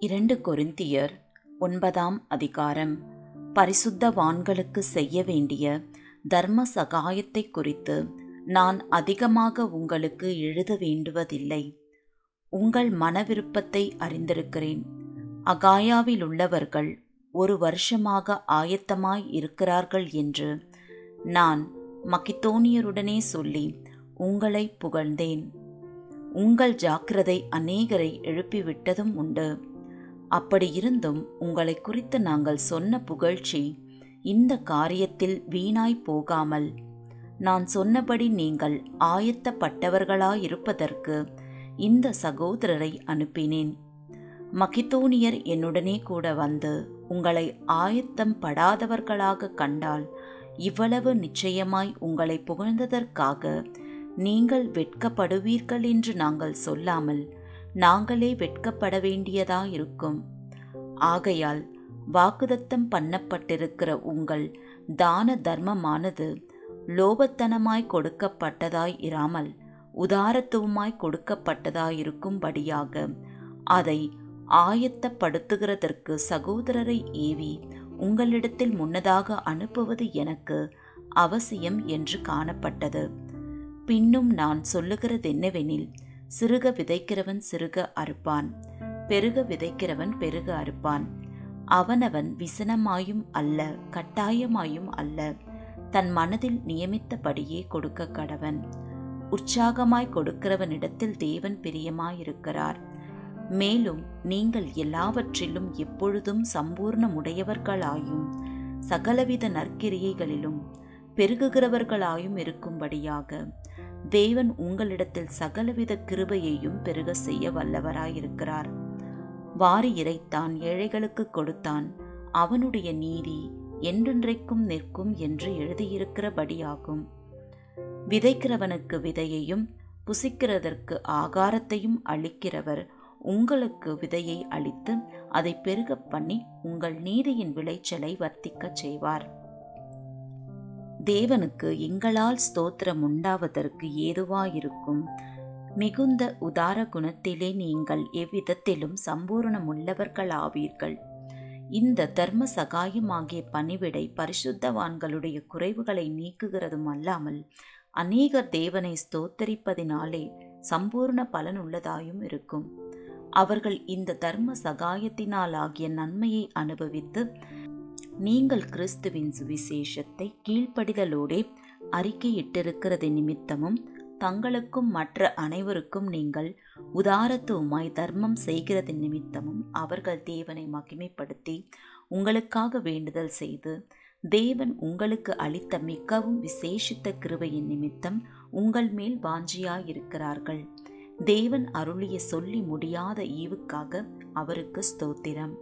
இரண்டு கொரிந்தியர் ஒன்பதாம் அதிகாரம். பரிசுத்தவான்களுக்கு செய்ய வேண்டிய தர்ம சகாயத்தை குறித்து நான் அதிகமாக உங்களுக்கு எழுத வேண்டுவதில்லை. உங்கள் மனவிருப்பத்தை அறிந்திருக்கிறேன். அகாயாவில் உள்ளவர்கள் ஒரு வருஷமாக ஆயத்தமாய் இருக்கிறார்கள் என்று நான் மக்கித்தோனியருடனே சொல்லி உங்களை புகழ்ந்தேன். உங்கள் ஜாக்கிரதை அநேகரை எழுப்பிவிட்டதும் உண்டு. அப்படி இருந்தும் உங்களை குறித்து நாங்கள் சொன்ன புகழ்ச்சி இந்த காரியத்தில் வீணாய் போகாமல் நான் சொன்னபடி நீங்கள் ஆயத்தப்பட்டவர்களாயிருப்பதற்கு இந்த சகோதரரை அனுப்பினேன். மகிதோனியர் என்னுடனே கூட வந்து உங்களை ஆயத்தம் படாதவர்களாக கண்டால் இவ்வளவு நிச்சயமாய் உங்களை புகழ்ந்ததற்காக நீங்கள் வெட்கப்படுவீர்கள் என்று நாங்கள் சொல்லாமல் நாங்களே வெட்கப்பட வேண்டியதாயிருக்கும். ஆகையால் வாக்குதத்தம் பண்ணப்பட்டிருக்கிற உங்கள் தான தர்மமானது லோபத்தனமாய் கொடுக்கப்பட்டதாய் இராமல் உதாரத்துவமாய் கொடுக்கப்பட்டதாயிருக்கும்படியாக அதை ஆயத்தப்படுத்துகிறதற்கு சகோதரரை ஏவி உங்களிடத்தில் முன்னதாக அனுப்புவது எனக்கு அவசியம் என்று காணப்பட்டது. பின்னும் நான் சொல்லுகிறதென்னவெனில் சிறுக விதைக்கிறவன் சிறுக அறுப்பான் பெருக விதைக்கிறவன் பெருக அறுப்பான். அவனவன் விசனமாயும் அல்ல கட்டாயமாயும் அல்ல. தன் மனதில் நியமித்தபடியே கொடுக்க கடவன். உற்சாகமாய் கொடுக்கிறவனிடத்தில் தேவன் பிரியமாயிருக்கிறார். மேலும் நீங்கள் எல்லாவற்றிலும் எப்பொழுதும் சம்பூர்ணமுடையவர்களாயும் சகலவித நற்கிரியைகளிலும் பெருகுகிறவர்களாயும் இருக்கும்படியாக தேவன் உங்களிடத்தில் சகலவித கிருபையையும் பெருக செய்ய வல்லவராயிருக்கிறார். வாரி இறைத்தான் ஏழைகளுக்கு கொடுத்தான். அவனுடைய நீதி என்றென்றைக்கும் நிற்கும் என்று எழுதியிருக்கிறபடியாகும். விதைக்கிறவனுக்கு விதையையும் புசிக்கிறதற்கு ஆகாரத்தையும் அளிக்கிறவர் உங்களுக்கு விதையை அளித்து அதை பெருகப் பண்ணி உங்கள் நீதியின் விளைச்சலை வர்த்திக்கச் செய்வார். தேவனுக்கு எங்களால் ஸ்தோத்திரம் உண்டாவதற்கு ஏதுவாயிருக்கும்? மிகுந்த உதார குணத்திலே நீங்கள் எவ்விதத்திலும் சம்பூரணமுள்ளவர்களாவீர்கள். இந்த தர்ம சகாயமாகிய பணிவிடை பரிசுத்தவான்களுடைய குறைவுகளை நீக்குகிறதும் அல்லாமல் அநேகர் தேவனை ஸ்தோத்தரிப்பதினாலே சம்பூர்ண பலன் உள்ளதாயும் இருக்கும். அவர்கள் இந்த தர்ம சகாயத்தினாலாகிய நன்மையை அனுபவித்து நீங்கள் கிறிஸ்துவின் சுவிசேஷத்தை கீழ்ப்படிதலோடே அறிக்கையிட்டிருக்கிறது நிமித்தமும் தங்களுக்கும் மற்ற அனைவருக்கும் நீங்கள் உதாரத்துவமாய் தர்மம் செய்கிறது நிமித்தமும் அவர்கள் தேவனை மகிமைப்படுத்தி உங்களுக்காக வேண்டுதல் செய்து தேவன் உங்களுக்கு அளித்த மிகவும் விசேஷித்த கிருபையின் நிமித்தம் உங்கள் மேல் வாஞ்சியாயிருக்கிறார்கள். தேவன் அருளிய சொல்லி முடியாத ஈவுக்காக அவருக்கு ஸ்தோத்திரம்.